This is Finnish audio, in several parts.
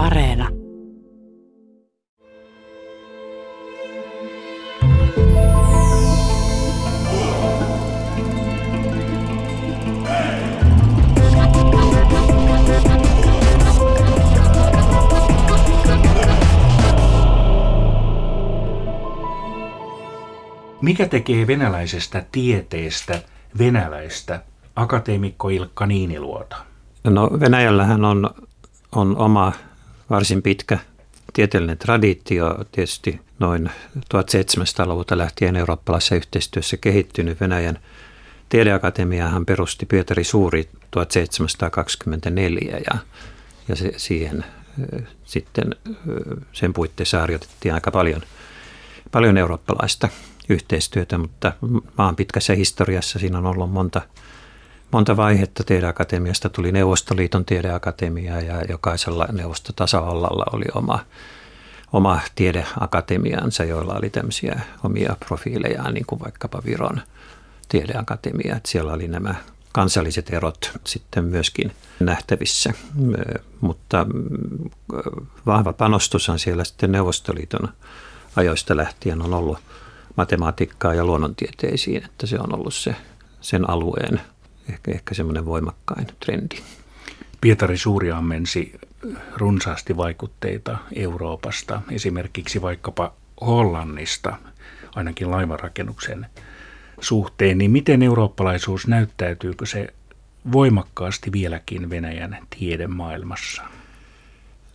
Areena. Mikä tekee venäläisestä tieteestä venäläistä, akateemikko Ilkka Niiniluota? No Venäjällähän on, on oma varsin pitkä tieteellinen traditio, tietysti noin 1700-luvulta lähtien eurooppalaisessa yhteistyössä kehittynyt Venäjän tiedeakatemiahan perusti Pietari Suuri 1724 ja, ja se, siihen sitten sen puitteissa harjoitettiin aika paljon, paljon eurooppalaista yhteistyötä, mutta maan pitkässä historiassa siinä on ollut monta, monta vaihetta. Tiedeakatemiasta tuli Neuvostoliiton tiedeakatemia ja jokaisella neuvostotasavallalla oli oma, oma tiedeakatemiansa, joilla oli tämmöisiä omia profiilejaan, niin kuin vaikkapa Viron tiedeakatemia. Että siellä oli nämä kansalliset erot sitten myöskin nähtävissä, mutta vahva panostushan siellä sitten Neuvostoliiton ajoista lähtien on ollut matematiikkaa ja luonnontieteisiin, että se on ollut se, sen alueen ehkä, ehkä semmoinen voimakkain trendi. Pietari Suuri ammensi runsaasti vaikutteita Euroopasta, esimerkiksi vaikkapa Hollannista, ainakin laivarakennuksen suhteen, niin miten eurooppalaisuus näyttäytyykö se voimakkaasti vieläkin Venäjän tiedemaailmassa?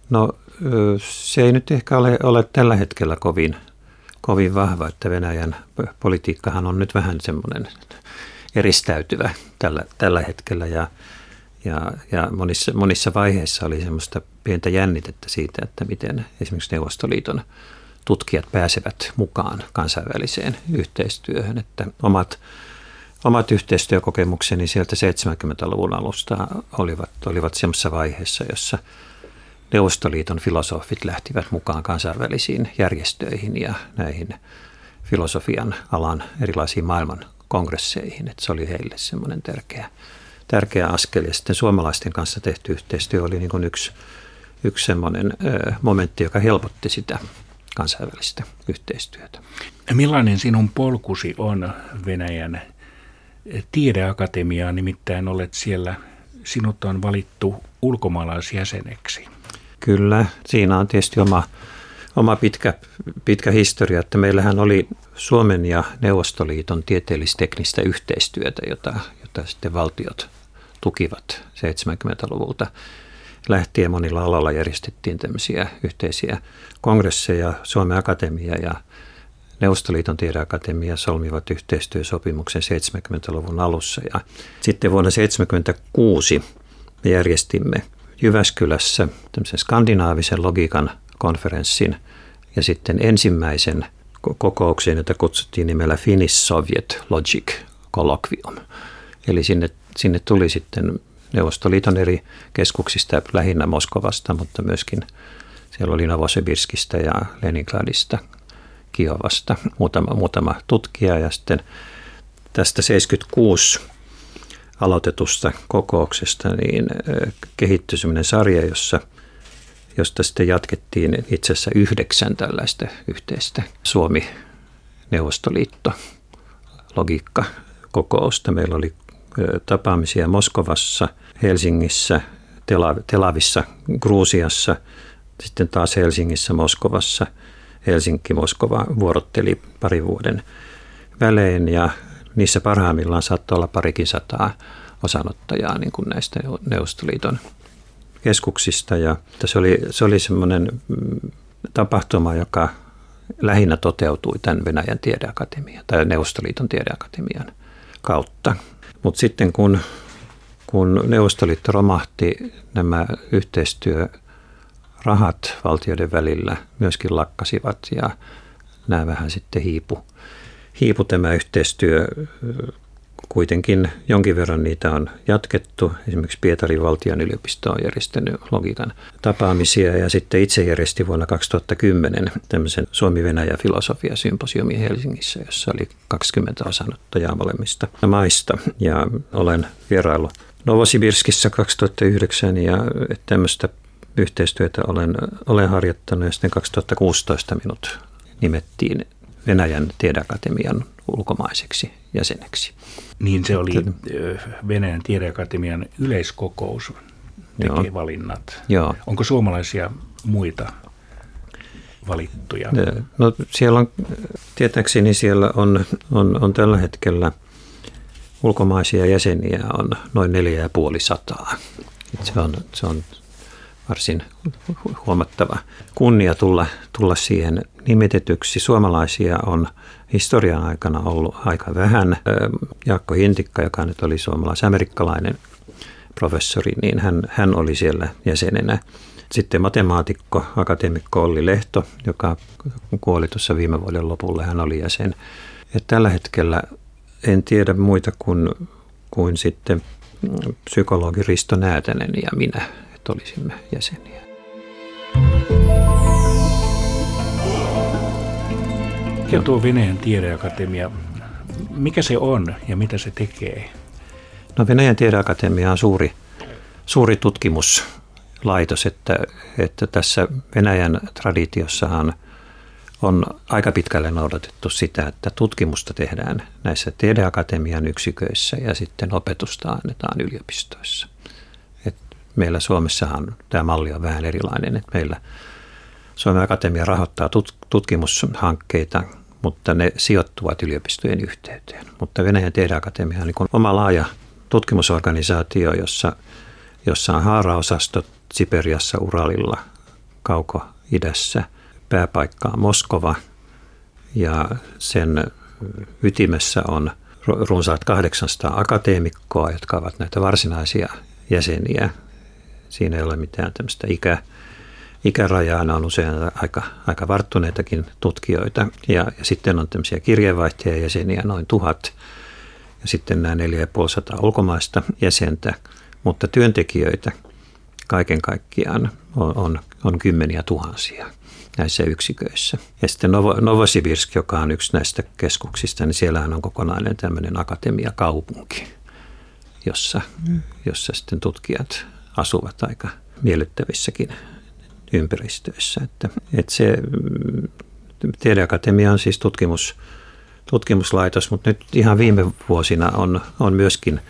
No se ei nyt ehkä ole, ole tällä hetkellä kovin kovin vahva, että Venäjän politiikkahan on nyt vähän semmoinen eristäytyvä tällä, tällä hetkellä. Ja, ja, ja monissa, monissa vaiheissa oli semmoista pientä jännitettä siitä, että miten esimerkiksi Neuvostoliiton tutkijat pääsevät mukaan kansainväliseen yhteistyöhön, että omat, omat yhteistyökokemukseni sieltä 70-luvun alusta olivat, olivat semmoisessa vaiheessa, jossa – Neuvostoliiton filosofit lähtivät mukaan kansainvälisiin järjestöihin ja näihin filosofian alan erilaisiin maailman kongresseihin. Että se oli heille semmoinen tärkeä, tärkeä askel. Ja sitten suomalaisten kanssa tehty yhteistyö oli niin kuin yksi, yksi semmoinen momentti, joka helpotti sitä kansainvälistä yhteistyötä. Millainen sinun polkusi on Venäjän tiedeakatemiaan, nimittäin olet siellä, sinut on valittu ulkomaalaisjäseneksi. Kyllä, siinä on tietysti oma, oma pitkä, pitkä historia, että meillähän oli Suomen ja Neuvostoliiton tieteellisteknistä yhteistyötä, jota, jota sitten valtiot tukivat 70-luvulta lähtien monilla alalla järjestettiin tämmöisiä yhteisiä kongresseja. Suomen Akatemia ja Neuvostoliiton tiedeakatemia solmivat yhteistyösopimuksen 70-luvun alussa ja sitten vuonna 1976 me järjestimme Jyväskylässä tämmöisen skandinaavisen logiikan konferenssin ja sitten ensimmäisen kokouksen, jota kutsuttiin nimellä Finnish Soviet Logic Colloquium. Eli sinne, sinne tuli sitten Neuvostoliiton eri keskuksista, lähinnä Moskovasta, mutta myöskin siellä oli Novosibirskistä ja Leningradista, Kiovasta muutama, muutama tutkija ja sitten tästä 76 aloitetusta kokouksesta niin kehittyi sellainen sarja, jossa, josta sitten jatkettiin itse asiassa yhdeksän tällaista yhteistä Suomi-Neuvostoliitto logiikka-kokousta. Meillä oli tapaamisia Moskovassa, Helsingissä, Telavissa, Gruusiassa, sitten taas Helsingissä, Moskovassa. Helsinki-Moskova vuorotteli pari vuoden välein ja niissä parhaimmillaan saattoi olla parikin sataa osanottajaa niin kuin näistä Neuvostoliiton keskuksista. Ja se oli, se oli semmoinen mm, tapahtuma, joka lähinnä toteutui tämän Venäjän tiedeakatemian tai Neuvostoliiton tiedeakatemian kautta. Mutta sitten kun, kun Neuvostoliitto romahti, nämä yhteistyörahat valtioiden välillä myöskin lakkasivat ja nämä vähän sitten hiipu hiipu tämä yhteistyö. Kuitenkin jonkin verran niitä on jatkettu. Esimerkiksi Pietarin valtion yliopisto on järjestänyt logiikan tapaamisia ja sitten itse järjesti vuonna 2010 tämmöisen Suomi-Venäjä filosofia-symposiumin Helsingissä, jossa oli 20 osanottajaa molemmista maista. Ja olen vierailu Novosibirskissä 2009 ja tämmöistä yhteistyötä olen, olen harjoittanut ja sitten 2016 minut nimettiin Venäjän tiedeakatemian ulkomaiseksi jäseneksi. Niin se oli Venäjän tiedeakatemian yleiskokous tekee Joo. valinnat. Joo. Onko suomalaisia muita valittuja? No siellä on, tietääkseni siellä on, on, on tällä hetkellä ulkomaisia jäseniä on noin neljä ja puoli sataa. Se on, se on varsin huomattava kunnia tulla, tulla siihen nimitetyksi. Suomalaisia on historian aikana ollut aika vähän. Jaakko Hintikka, joka nyt oli suomalais-amerikkalainen professori, niin hän, hän oli siellä jäsenenä. Sitten matemaatikko, akateemikko Olli Lehto, joka kuoli tuossa viime vuoden lopulla, hän oli jäsen. Ja tällä hetkellä en tiedä muita kuin, kuin sitten psykologi Risto Näätänen ja minä, että olisimme jäseniä. Ja tuo Venäjän tiedeakatemia, mikä se on ja mitä se tekee? No Venäjän tiedeakatemia on suuri, suuri tutkimuslaitos, että, että tässä Venäjän traditiossahan on aika pitkälle noudatettu sitä, että tutkimusta tehdään näissä tiedeakatemian yksiköissä ja sitten opetusta annetaan yliopistoissa. Meillä Suomessahan tämä malli on vähän erilainen, että meillä Suomen Akatemia rahoittaa tutkimushankkeita, mutta ne sijoittuvat yliopistojen yhteyteen. Mutta Venäjän tiedeakatemia on niin oma laaja tutkimusorganisaatio, jossa, jossa on haaraosastot Siperiassa, Uralilla, Kauko-idässä. Pääpaikka on Moskova ja sen ytimessä on runsaat 800 akateemikkoa, jotka ovat näitä varsinaisia jäseniä. Siinä ei ole mitään tämmöistä ikä, ikärajaa, ne on usein aika, aika varttuneitakin tutkijoita. Ja, ja sitten on tämmöisiä kirjeenvaihtajajäseniä noin tuhat ja sitten nämä 4500 ulkomaista jäsentä, mutta työntekijöitä kaiken kaikkiaan on, on, on kymmeniä tuhansia näissä yksiköissä. Ja sitten Novo, Novosibirsk, joka on yksi näistä keskuksista, niin siellähän on kokonainen tämmöinen akatemiakaupunki, jossa, mm. jossa sitten tutkijat asuvat aika miellyttävissäkin ympäristöissä. Että, että se mm, tiedeakatemia on siis tutkimus, tutkimuslaitos, mutta nyt ihan viime vuosina on, on myöskin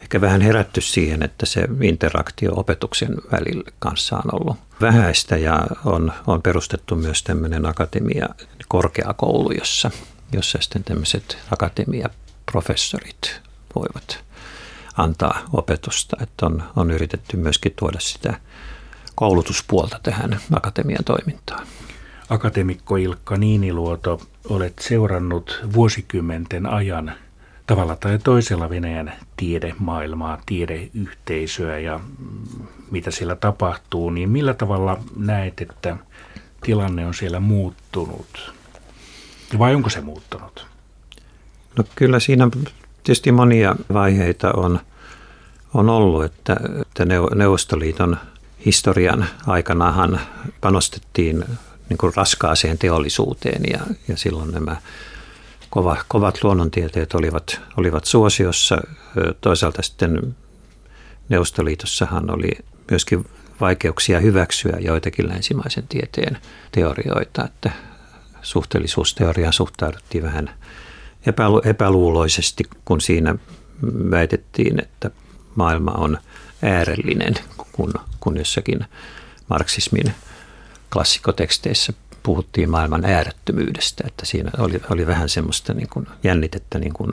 ehkä vähän herätty siihen, että se interaktio opetuksen välillä kanssa on ollut vähäistä ja on, on perustettu myös tämmöinen akatemia korkeakoulu, jossa, jossa sitten tämmöiset akatemiaprofessorit voivat antaa opetusta. Että on, on yritetty myöskin tuoda sitä koulutuspuolta tähän akatemian toimintaan. Akatemikko Ilkka Niiniluoto, olet seurannut vuosikymmenten ajan tavalla tai toisella Venäjän tiedemaailmaa, tiedeyhteisöä ja mitä siellä tapahtuu, niin millä tavalla näet, että tilanne on siellä muuttunut? Vai onko se muuttunut? No kyllä siinä tietysti monia vaiheita on, on ollut, että, että Neuvostoliiton historian aikanahan panostettiin niin kuin raskaaseen teollisuuteen ja, ja silloin nämä kova, kovat luonnontieteet olivat, olivat suosiossa. Toisaalta sitten Neuvostoliitossahan oli myöskin vaikeuksia hyväksyä joitakin länsimaisen tieteen teorioita, että suhteellisuusteoriaan suhtauduttiin vähän epälu- epäluuloisesti, kun siinä väitettiin, että maailma on äärellinen, kun, kun jossakin marksismin klassikoteksteissä puhuttiin maailman äärettömyydestä, että siinä oli, oli vähän semmoista niin kuin jännitettä niin kuin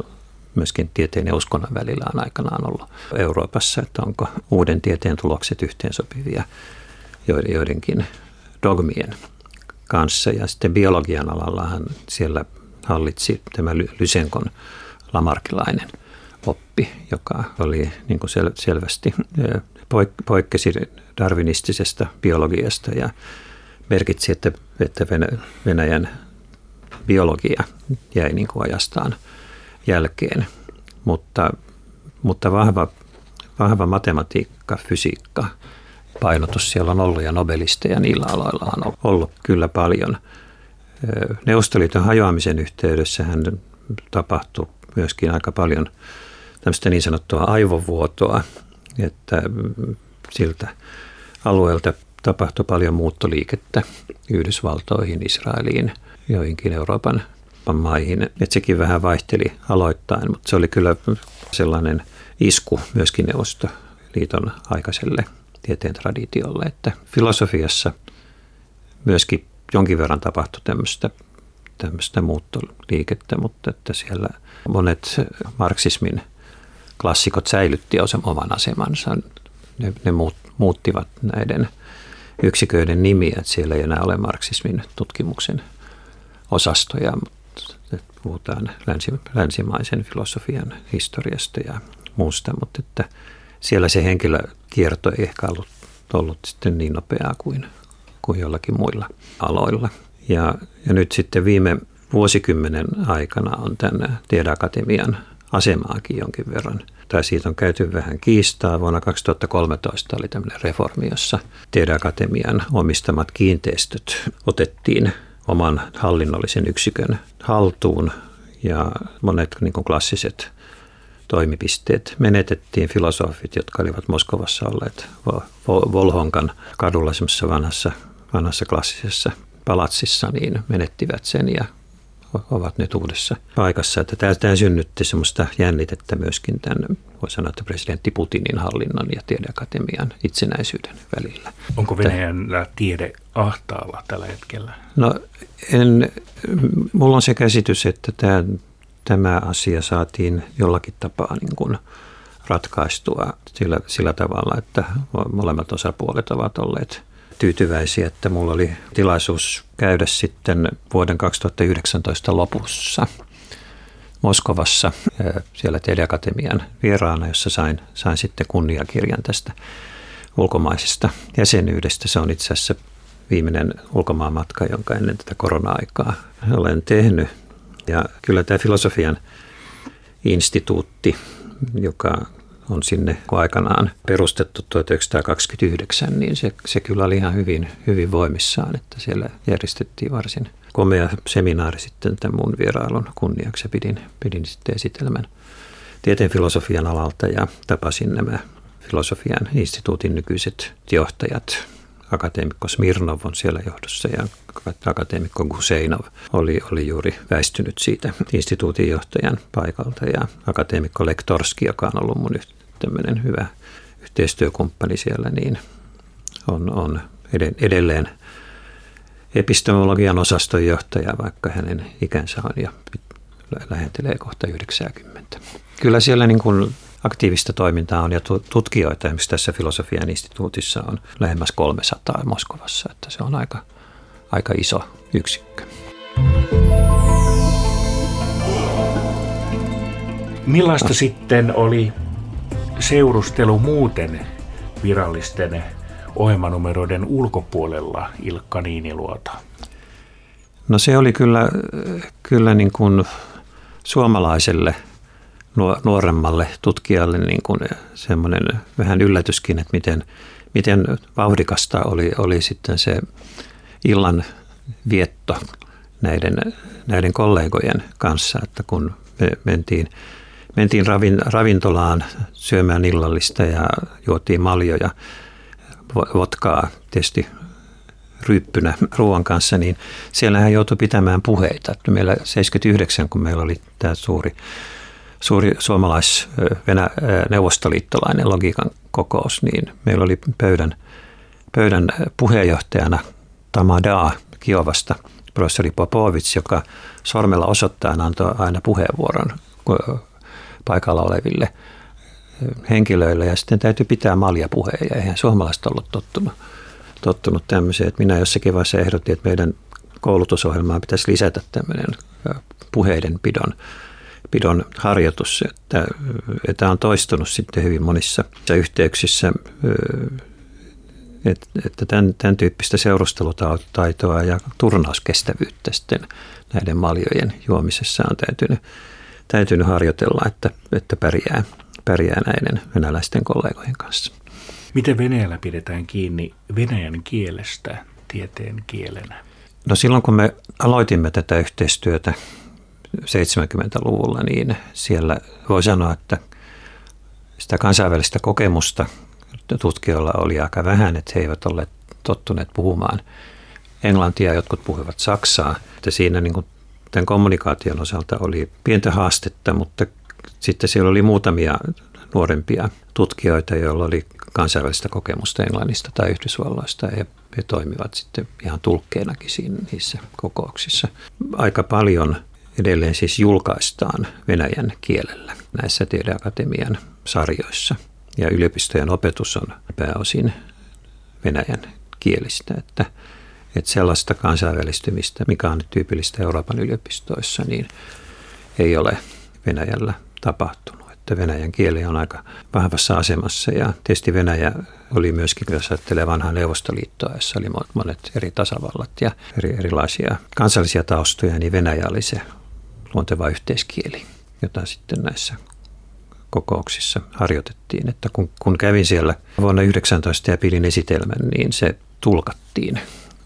myöskin tieteen ja uskonnon välillä on aikanaan ollut Euroopassa, että onko uuden tieteen tulokset yhteensopivia joidenkin dogmien kanssa. Ja sitten biologian alallahan siellä hallitsi tämä Lysenkon lamarkilainen oppi, joka oli niin kuin sel- selvästi poikkesi darwinistisesta biologiasta ja merkitsi, että, että Venäjän biologia jäi niin kuin ajastaan jälkeen. Mutta, mutta vahva, vahva matematiikka, fysiikka, painotus siellä on ollut ja nobelisteja niillä aloilla on ollut kyllä paljon. Neuvostoliiton hajoamisen yhteydessä hän tapahtui myöskin aika paljon tämmöistä niin sanottua aivovuotoa, että siltä alueelta tapahtui paljon muuttoliikettä Yhdysvaltoihin, Israeliin, joihinkin Euroopan maihin. Et sekin vähän vaihteli aloittain, mutta se oli kyllä sellainen isku myöskin Neuvostoliiton aikaiselle tieteen traditiolle, että filosofiassa myöskin jonkin verran tapahtui tämmöistä, tämmöistä muuttoliikettä, mutta että siellä monet marksismin klassikot säilytti oman asemansa. Ne, ne muuttivat näiden yksiköiden nimiä, että siellä ei enää ole marksismin tutkimuksen osastoja, mutta puhutaan länsi, länsimaisen filosofian historiasta ja muusta, mutta että siellä se henkilökierto ei ehkä ollut, ollut sitten niin nopeaa kuin, kuin jollakin muilla aloilla. Ja, ja nyt sitten viime vuosikymmenen aikana on tänne Tiedeakatemian asemaakin jonkin verran. Tai siitä on käyty vähän kiistaa. Vuonna 2013 oli tämmöinen reformi, jossa Tiedeakatemian omistamat kiinteistöt otettiin oman hallinnollisen yksikön haltuun ja monet niin kuin klassiset toimipisteet menetettiin. Filosofit, jotka olivat Moskovassa olleet Volhonkan kadulla semmoisessa vanhassa, vanhassa klassisessa palatsissa, niin menettivät sen ja ovat nyt uudessa paikassa. Että tämä, tämä synnytti semmoista jännitettä myöskin tämän, voi sanoa, että presidentti Putinin hallinnon ja tiedeakatemian itsenäisyyden välillä. Onko Venäjän tiede ahtaalla tällä hetkellä? No, en, mulla on se käsitys, että tämä, tämä asia saatiin jollakin tapaa niin kuin ratkaistua sillä, sillä tavalla, että molemmat osapuolet ovat olleet tyytyväisiä, että mulla oli tilaisuus käydä sitten vuoden 2019 lopussa Moskovassa siellä Tiedeakatemian vieraana, jossa sain, sain sitten kunniakirjan tästä ulkomaisesta jäsenyydestä. Se on itse asiassa viimeinen ulkomaanmatka, jonka ennen tätä korona-aikaa olen tehnyt. Ja kyllä tämä filosofian instituutti, joka on sinne aikanaan perustettu 1929, niin se, se kyllä oli ihan hyvin, hyvin voimissaan, että siellä järjestettiin varsin komea seminaari sitten tämän mun vierailun kunniaksi pidin, pidin sitten esitelmän tieteen filosofian alalta ja tapasin nämä filosofian instituutin nykyiset johtajat. Akateemikko Smirnov on siellä johdossa ja akateemikko Guseinov oli, oli juuri väistynyt siitä instituutin johtajan paikalta ja akateemikko Lektorski, joka on ollut mun tämmöinen hyvä yhteistyökumppani siellä, niin on, on edelleen epistemologian osastonjohtaja, vaikka hänen ikänsä on ja lähentelee kohta 90. Kyllä siellä niin kuin aktiivista toimintaa on ja tutkijoita, esimerkiksi tässä filosofian instituutissa on lähemmäs 300 Moskovassa, että se on aika, aika iso yksikkö. Millaista sitten oli seurustelu muuten virallisten ohjelmanumeroiden ulkopuolella Ilkka Niiniluota? No se oli kyllä, kyllä niin kuin suomalaiselle nuoremmalle tutkijalle niin kuin semmoinen vähän yllätyskin, että miten, miten vauhdikasta oli, oli sitten se illan vietto näiden, näiden kollegojen kanssa, että kun me mentiin mentiin ravin, ravintolaan syömään illallista ja juotiin maljoja, votkaa tietysti ryyppynä ruoan kanssa, niin siellä hän joutui pitämään puheita. Meillä 79, kun meillä oli tämä suuri, suuri suomalais-neuvostoliittolainen logiikan kokous, niin meillä oli pöydän, pöydän puheenjohtajana Tamada Kiovasta, professori Popovits, joka sormella osoittain antoi aina puheenvuoron paikalla oleville henkilöille ja sitten täytyy pitää malja puheen ja eihän suomalaiset ollut tottunut, tottunut tämmöiseen. Että minä jossakin vaiheessa ehdotin, että meidän koulutusohjelmaan pitäisi lisätä tämmöinen puheiden pidon, pidon harjoitus, että, että on toistunut sitten hyvin monissa yhteyksissä, että tämän, tämän tyyppistä seurustelutaitoa ja turnauskestävyyttä sitten näiden maljojen juomisessa on täytynyt täytynyt harjoitella, että, että pärjää, pärjää näiden venäläisten kollegojen kanssa. Miten Venäjällä pidetään kiinni venäjän kielestä tieteen kielenä? No silloin kun me aloitimme tätä yhteistyötä 70-luvulla, niin siellä voi sanoa, että sitä kansainvälistä kokemusta tutkijoilla oli aika vähän, että he eivät olleet tottuneet puhumaan englantia, jotkut puhuivat saksaa. Että siinä niin kuin tämän kommunikaation osalta oli pientä haastetta, mutta sitten siellä oli muutamia nuorempia tutkijoita, joilla oli kansainvälistä kokemusta Englannista tai Yhdysvalloista ja he toimivat sitten ihan tulkkeenakin siinä, niissä kokouksissa. Aika paljon edelleen siis julkaistaan venäjän kielellä näissä tiedeakatemian sarjoissa. Ja yliopistojen opetus on pääosin venäjän kielistä, että, että sellaista kansainvälistymistä, mikä on tyypillistä Euroopan yliopistoissa, niin ei ole Venäjällä tapahtunut. Että venäjän kieli on aika vahvassa asemassa ja tietysti Venäjä oli myöskin, jos ajattelee vanhaa Neuvostoliittoa, jossa oli monet eri tasavallat ja eri, erilaisia kansallisia taustoja, niin Venäjä oli se luonteva yhteiskieli, jota sitten näissä kokouksissa harjoitettiin. Että kun, kun kävin siellä vuonna 19 ja pidin esitelmän, niin se tulkattiin.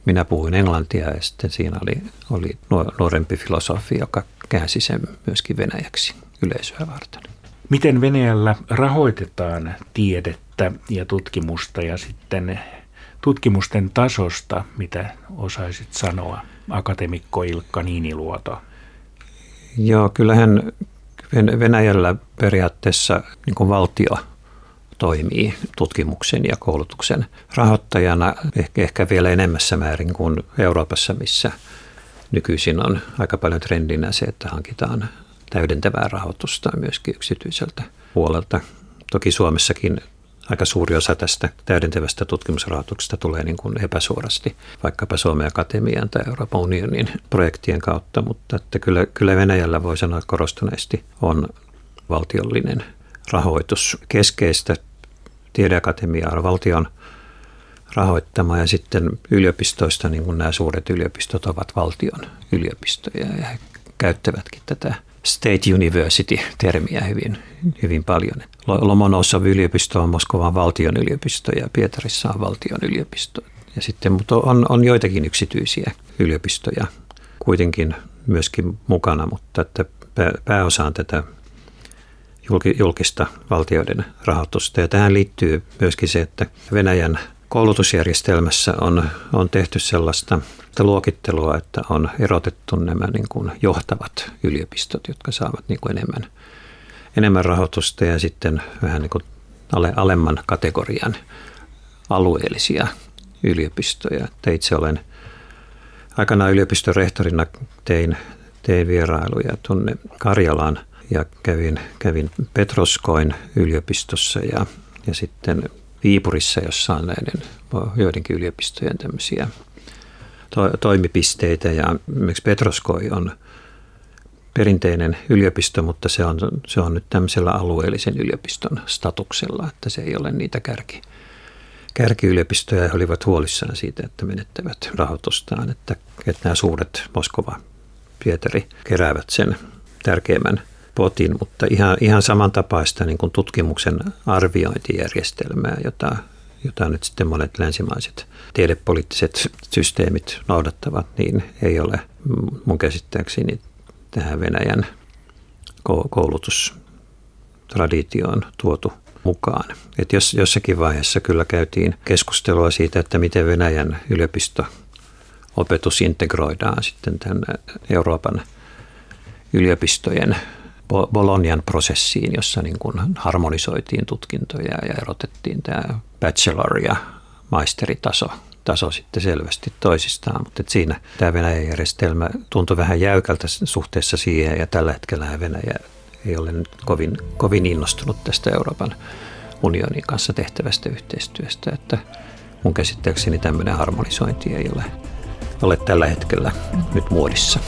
Minä puhuin englantia ja sitten siinä oli, oli nuorempi filosofi, joka käänsi sen myöskin venäjäksi yleisöä varten. Miten Venäjällä rahoitetaan tiedettä ja tutkimusta ja sitten tutkimusten tasosta, mitä osaisit sanoa, akatemikko Ilkka Niiniluoto? Joo, kyllähän Venäjällä periaatteessa niin valtio toimii tutkimuksen ja koulutuksen rahoittajana ehkä, ehkä vielä enemmässä määrin kuin Euroopassa, missä nykyisin on aika paljon trendinä se, että hankitaan täydentävää rahoitusta myöskin yksityiseltä puolelta. Toki Suomessakin aika suuri osa tästä täydentävästä tutkimusrahoituksesta tulee niin kuin epäsuorasti vaikkapa Suomen Akatemian tai Euroopan unionin projektien kautta, mutta että kyllä, kyllä Venäjällä voi sanoa korostuneesti on valtiollinen rahoitus keskeistä tiedeakatemiaa on valtion rahoittama ja sitten yliopistoista, niin kuin nämä suuret yliopistot ovat valtion yliopistoja ja he käyttävätkin tätä State University-termiä hyvin, hyvin paljon. Lomonosov yliopisto on Moskovan valtion yliopisto ja Pietarissa on valtion yliopisto. Ja sitten, mutta on, on joitakin yksityisiä yliopistoja kuitenkin myöskin mukana, mutta että pääosa on tätä julkista valtioiden rahoitusta. Ja tähän liittyy myöskin se, että Venäjän koulutusjärjestelmässä on, on tehty sellaista luokittelua, että on erotettu nämä niin kuin johtavat yliopistot, jotka saavat niin kuin enemmän, enemmän rahoitusta ja sitten vähän niin kuin ale, alemman kategorian alueellisia yliopistoja. Että itse olen aikanaan yliopiston rehtorina tein, tein vierailuja tuonne Karjalaan ja kävin, kävin Petroskoin yliopistossa ja, ja sitten Viipurissa, jossa on näiden joidenkin yliopistojen tämmöisiä to, toimipisteitä ja miksi Petroskoi on perinteinen yliopisto, mutta se on, se on nyt tämmöisellä alueellisen yliopiston statuksella, että se ei ole niitä kärki, kärkiyliopistoja. He olivat huolissaan siitä, että menettävät rahoitustaan, että, että nämä suuret Moskova, Pietari keräävät sen tärkeimmän potin, mutta ihan, ihan samantapaista niin kuin tutkimuksen arviointijärjestelmää, jota, jota nyt sitten monet länsimaiset tiedepoliittiset systeemit noudattavat, niin ei ole mun käsittääkseni tähän Venäjän koulutustraditioon tuotu mukaan. Et jos, jossakin vaiheessa kyllä käytiin keskustelua siitä, että miten Venäjän yliopisto opetus integroidaan sitten tänne Euroopan yliopistojen Bolognan prosessiin, jossa niin kuin harmonisoitiin tutkintoja ja erotettiin tämä bachelor- ja maisteritaso taso sitten selvästi toisistaan, mutta siinä tämä Venäjän järjestelmä tuntui vähän jäykältä suhteessa siihen ja tällä hetkellä Venäjä ei ole nyt kovin, kovin innostunut tästä Euroopan unionin kanssa tehtävästä yhteistyöstä, että mun käsittääkseni tämmöinen harmonisointi ei ole, ole tällä hetkellä nyt muodissa.